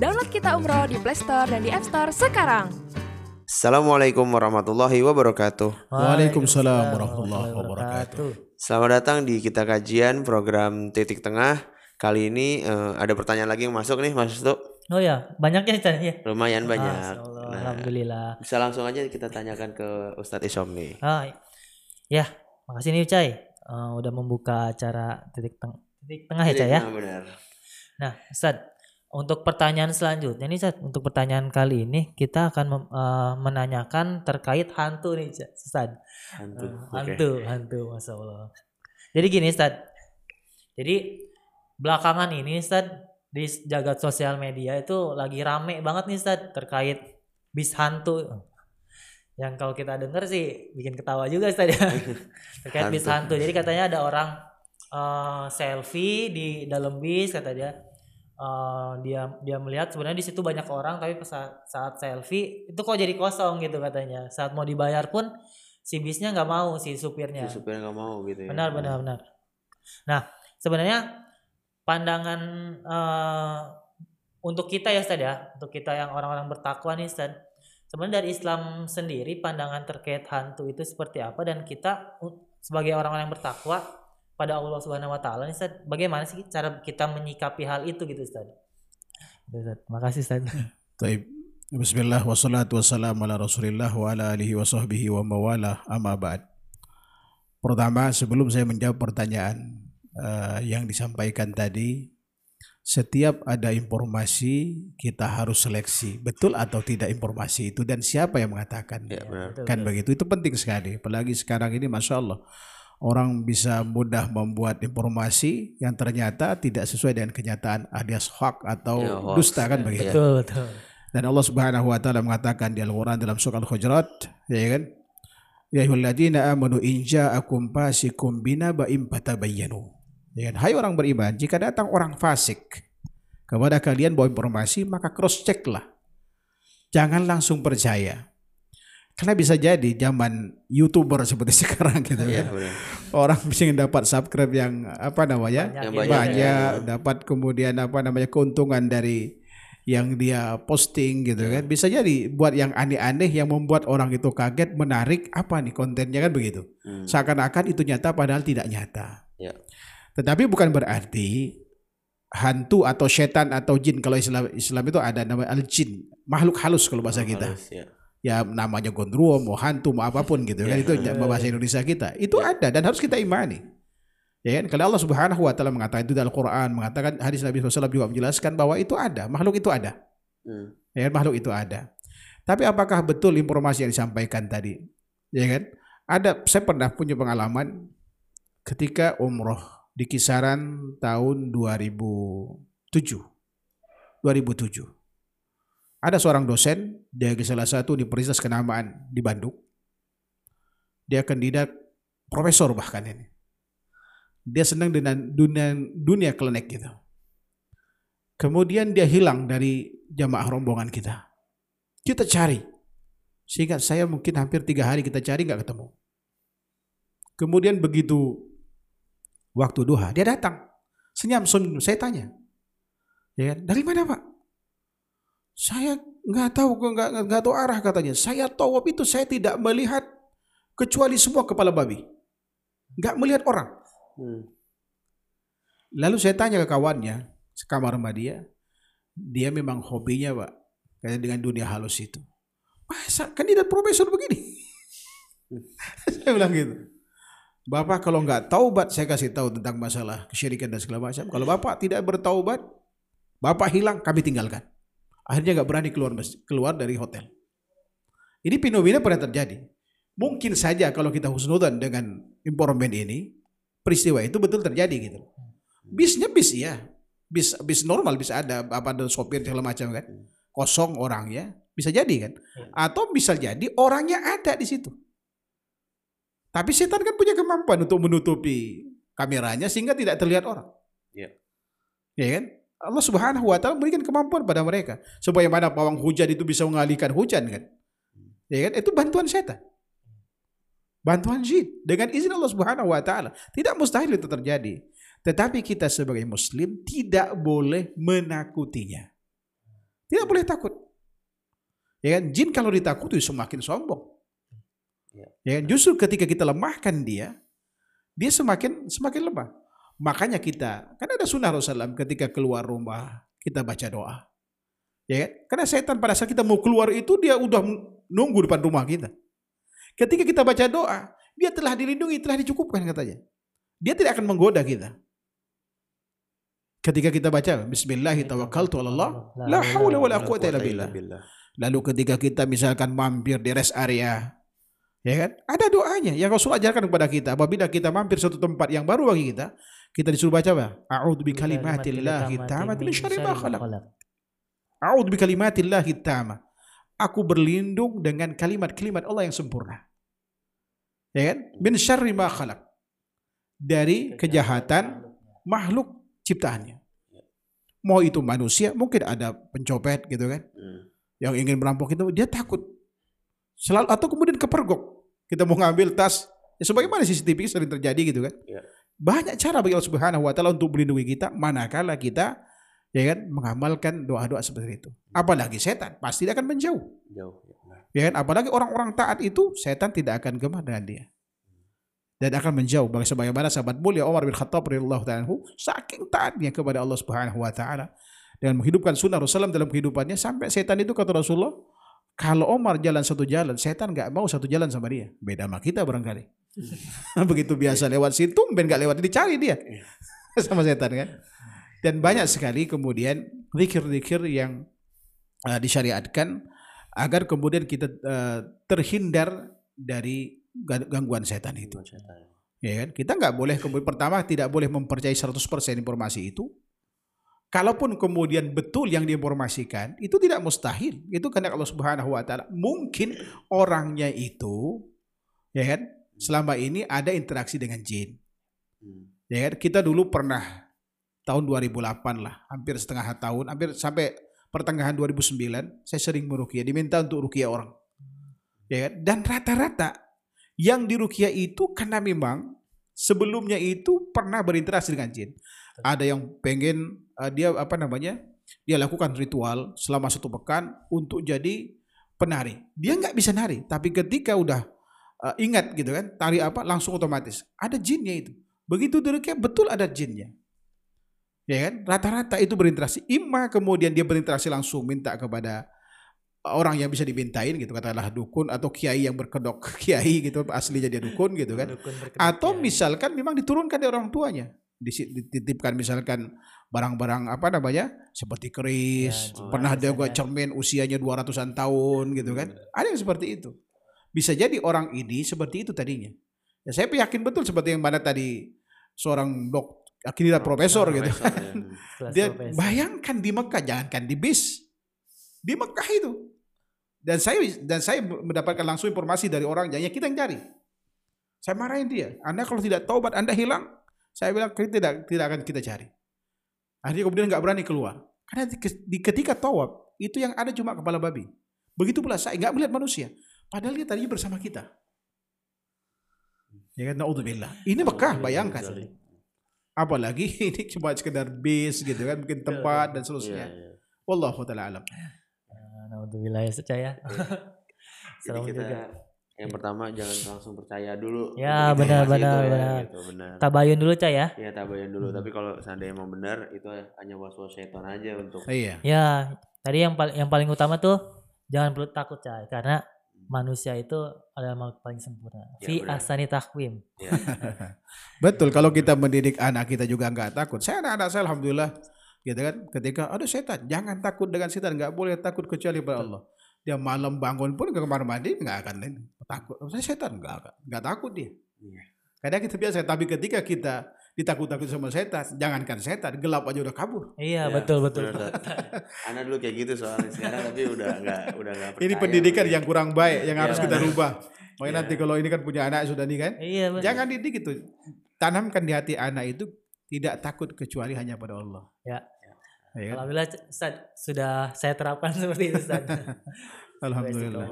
Download Kita Umroh di Play Store dan di App Store sekarang. Assalamualaikum warahmatullahi wabarakatuh. Waalaikumsalam warahmatullahi wabarakatuh. Selamat datang di kita kajian program titik tengah. Kali ini eh, ada pertanyaan lagi yang masuk nih Mas Stu. Oh ya, banyaknya Chan ya. Lumayan banyak. Allah, Nah, Alhamdulillah. bisa langsung aja kita tanyakan ke Ustadz Isom nih. Ah, ya, makasih nih Cai. Eh, udah membuka acara titik teng titik tengah ya Cai ya. Nah, benar. Nah, Ustad, untuk pertanyaan selanjutnya nih Ustad, untuk pertanyaan kali ini kita akan mem- eh, menanyakan terkait hantu nih Ustad. Hantu. Eh, Oke. hantu, hantu, masya Allah. Jadi gini Ustad, jadi belakangan ini Ustad di jagat sosial media itu lagi rame banget nih Ustad terkait bis hantu. Yang kalau kita denger sih bikin ketawa juga Ustad ya. terkait bis Hantu. hantu. Jadi katanya ada orang eh, selfie di dalam bis kata dia. Eh, dia dia melihat sebenarnya di situ banyak orang tapi saat, saat selfie itu kok jadi kosong gitu katanya. Saat mau dibayar pun si bisnya nggak mau si supirnya. Si supir nggak mau gitu ya. Benar, benar, benar. Nah, sebenarnya pandangan eh, untuk kita ya Ustaz ya, untuk kita yang orang-orang bertakwa nih Ustaz. Sebenarnya dari Islam sendiri pandangan terkait hantu itu seperti apa dan kita sebagai orang-orang yang bertakwa pada Allah Subhanahu wa taala nih Ustaz, bagaimana sih cara kita menyikapi hal itu gitu Ustaz? Gitu, Ustaz. Makasih Ustaz. Taib. Bismillah wassalatu wassalamu ala rasulillah wa ala alihi wa sahbihi wa mawala amma ba'd. Pertama sebelum saya menjawab pertanyaan eh, yang disampaikan tadi, setiap ada informasi kita harus seleksi betul atau tidak informasi itu dan siapa yang mengatakan. Ya, benar. Kan betul. begitu itu penting sekali apalagi sekarang ini masya Allah orang bisa mudah membuat informasi yang ternyata tidak sesuai dengan kenyataan alias hoax atau Ya, hoax. dusta kan begitu. Betul, betul. dan Allah Subhanahu wa taala mengatakan di Al-Qur'an dalam surah Al-Hujurat ya kan? Ya ayyuhalladzina amanu in ja'akum fasikum binaba'in fatabayyanu. Ya kan? Hai orang beriman jika datang orang fasik kepada kalian bawa informasi maka cross check lah. Jangan langsung percaya karena bisa jadi zaman youtuber seperti sekarang gitu Iya, kan benar. orang bisa dapat subscribe yang apa namanya Banyak Yang gitu. banyak, banyak ya. dapat kemudian apa namanya keuntungan dari yang dia posting gitu kan bisa jadi buat yang aneh-aneh yang membuat orang itu kaget menarik apa nih kontennya kan begitu Hmm. seakan-akan itu nyata padahal tidak nyata Ya. tetapi bukan berarti hantu atau setan atau jin kalau Islam Islam itu ada nama al jin makhluk halus kalau bahasa kita Halus, ya. Ya namanya gondruwo mau hantu mau apa pun gitu kan. Ya. itu bahasa Indonesia kita. Itu ada dan harus kita imani. Ya kan? Kalau Allah Subhanahu wa taala mengatakan itu dalam Quran mengatakan hadis Nabi SAW juga menjelaskan bahwa itu ada makhluk itu ada. Hmm. ya kan? Makhluk itu ada. Tapi apakah betul informasi yang disampaikan tadi? Ya kan? Ada saya pernah punya pengalaman ketika umroh di kisaran tahun 2007 2007 ada seorang dosen dari salah satu universitas kenamaan di Bandung. Dia kandidat profesor bahkan ini. Dia senang dengan dunia dunia klenik gitu. Kemudian dia hilang dari jamaah rombongan kita. Kita cari. Sehingga saya mungkin hampir tiga hari kita cari nggak ketemu. Kemudian begitu waktu duha dia datang. Senyum senyum saya tanya. Ya kan, dari mana pak saya nggak tahu nggak nggak- tahu arah katanya. Saya tawaf itu saya tidak melihat kecuali semua kepala babi. Nggak melihat orang. Hmm. lalu saya tanya ke kawannya sekamar sama dia dia memang hobinya pak kayak dengan dunia halus itu. Masa kandidat profesor begini? Saya bilang gitu. Bapak kalau nggak taubat saya kasih tahu tentang masalah kesyirikan dan segala macam. Kalau Bapak tidak bertaubat, Bapak hilang kami tinggalkan. Akhirnya nggak berani keluar keluar dari hotel. Ini fenomena pernah terjadi. Mungkin saja kalau kita husnudan dengan informan ini, peristiwa itu betul terjadi gitu. Bisnya bis ya, bis bis normal bisa ada apa ada sopir segala macam kan, kosong orangnya bisa jadi kan, atau bisa jadi orangnya ada di situ. Tapi setan kan punya kemampuan untuk menutupi kameranya sehingga tidak terlihat orang. Iya. Ya kan? Allah Subhanahu wa taala memberikan kemampuan pada mereka supaya mana pawang hujan itu bisa mengalihkan hujan kan. Ya kan? Itu bantuan setan. Bantuan jin dengan izin Allah Subhanahu wa taala. Tidak mustahil itu terjadi. Tetapi kita sebagai muslim tidak boleh menakutinya. Tidak boleh takut. Ya kan? Jin kalau ditakuti semakin sombong. Ya. Ya kan? Justru ketika kita lemahkan dia, dia semakin semakin lemah. Makanya kita, kan ada sunnah Rasulullah ketika keluar rumah, kita baca doa. Ya kan? Karena setan pada saat kita mau keluar itu dia udah nunggu depan rumah kita. Ketika kita baca doa, dia telah dilindungi, telah dicukupkan katanya. Dia tidak akan menggoda kita. Ketika kita baca billah. Lalu ketika kita misalkan mampir di rest area, ya kan? Ada doanya yang Rasul ajarkan kepada kita. Apabila kita mampir suatu tempat yang baru bagi kita, kita disuruh baca apa? A'udzu bi kalimatillahi tammati min syarri ma khalaq. A'udzu bi kalimatillahi tammah. Aku berlindung dengan kalimat-kalimat Allah yang sempurna. Ya kan? Min syarri ma khalaq. Dari kejahatan makhluk ciptaannya. Mau itu manusia, mungkin ada pencopet gitu kan. Hmm. Yang ingin merampok itu dia takut. Selalu atau kemudian kepergok. Kita mau ngambil tas, ya sebagaimana CCTV sering terjadi gitu kan. Ya. Banyak cara bagi Allah Subhanahu wa taala untuk melindungi kita manakala kita ya kan mengamalkan doa-doa seperti itu. Apalagi setan pasti dia akan menjauh. Jauh. Ya. Ya kan? Apalagi orang-orang taat itu setan tidak akan gemar dengan dia. Dan akan menjauh bagi sebagaimana sahabat mulia Umar bin Khattab radhiyallahu taala saking taatnya kepada Allah Subhanahu wa taala dengan menghidupkan sunnah Rasulullah dalam kehidupannya sampai setan itu kata Rasulullah kalau Omar jalan satu jalan, setan nggak mau satu jalan sama dia. Beda sama kita barangkali. Begitu biasa lewat situ, ben nggak lewat dicari dia sama setan kan. Dan banyak sekali kemudian zikir-zikir yang uh, disyariatkan agar kemudian kita uh, terhindar dari gangguan setan itu. Ya kan? Kita nggak boleh kemudian pertama tidak boleh mempercayai 100% informasi itu. Kalaupun kemudian betul yang diinformasikan, itu tidak mustahil. Itu karena Allah Subhanahu wa taala mungkin orangnya itu ya kan selama ini ada interaksi dengan jin. Hmm. Ya kan? Kita dulu pernah tahun 2008 lah, hampir setengah tahun, hampir sampai pertengahan 2009, saya sering merukia, diminta untuk rukia orang. Ya kan? Dan rata-rata yang dirukia itu karena memang sebelumnya itu pernah berinteraksi dengan jin. Ada yang pengen uh, dia apa namanya? Dia lakukan ritual selama satu pekan untuk jadi penari. Dia nggak bisa nari, tapi ketika udah uh, ingat gitu kan, tari apa langsung otomatis ada jinnya itu. Begitu dirukia betul ada jinnya. Ya kan? Rata-rata itu berinteraksi. Ima kemudian dia berinteraksi langsung minta kepada orang yang bisa dibintain gitu katakanlah dukun atau kiai yang berkedok kiai gitu aslinya dia dukun gitu kan Dukun atau kiai. misalkan memang diturunkan dari orang tuanya dititipkan misalkan barang-barang apa namanya seperti keris Ya, pernah ada gua misalnya. cermin usianya 200-an tahun gitu kan ada yang seperti itu bisa jadi orang ini seperti itu tadinya ya saya yakin betul seperti yang mana tadi seorang dok akhirnya profesor gitu Profesor, ya. Kelas dia profesi. bayangkan di Mekah, jangankan di bis, di Mekah itu. Dan saya dan saya mendapatkan langsung informasi dari orang yang kita yang cari. Saya marahin dia. Anda kalau tidak taubat, Anda hilang. Saya bilang kita tidak tidak akan kita cari. Akhirnya kemudian nggak berani keluar. Karena di, di ketika tawab itu yang ada cuma kepala babi. Begitu pula saya nggak melihat manusia. Padahal dia tadinya bersama kita. Ya kan, naudzubillah. Ini Mekah, bayangkan. Apalagi ini cuma sekedar bis gitu kan, mungkin tempat dan Iya, seterusnya. iya. Wallahu taala alam. Ah, Naudzubillah ya secaya. Jadi Serem kita juga. yang pertama jangan langsung percaya dulu. Ya, benar, benar, itu ya, benar. gitu, benar. Tabayun dulu Cah ya. Ya tabayan dulu. Hmm. Tapi kalau seandainya emang benar itu hanya was-was setan aja untuk Iya. Ya, tadi yang paling yang paling utama tuh jangan perlu takut Cah karena manusia itu adalah makhluk paling sempurna. Ya, Fi ahsani takwim. ya, Betul kalau kita mendidik anak kita juga nggak takut. Saya anak-anak saya alhamdulillah gitu kan ketika ada setan jangan takut dengan setan nggak boleh takut kecuali pada Allah dia malam bangun pun ke kamar mandi nggak akan takut saya setan nggak akan nggak takut dia Iya. kadang kita biasa tapi ketika kita ditakut-takut sama setan jangankan setan gelap aja udah kabur Iya, Ya, betul betul. benar, Anak dulu kayak gitu soalnya sekarang tapi udah nggak udah nggak ini pendidikan yang kurang baik yang Iya, harus kita rubah makanya Iya. nanti kalau ini kan punya anak sudah nih kan Iya, betul. jangan didik itu tanamkan di hati anak itu tidak takut kecuali hanya pada Allah Ya. Ya kan? Alhamdulillah Ustaz sudah saya terapkan seperti itu Ustaz. Alhamdulillah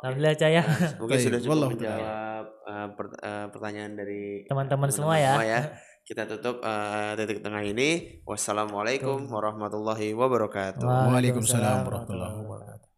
Alhamdulillah Caya. Nah, mungkin Oke sudah cukup Wallah, menjawab uh, uh, pertanyaan dari eh, teman-teman semua ya. Semua ya. Kita tutup uh, titik tengah ini. Wassalamualaikum warahmatullahi wabarakatuh. Waalaikumsalam warahmatullahi wabarakatuh.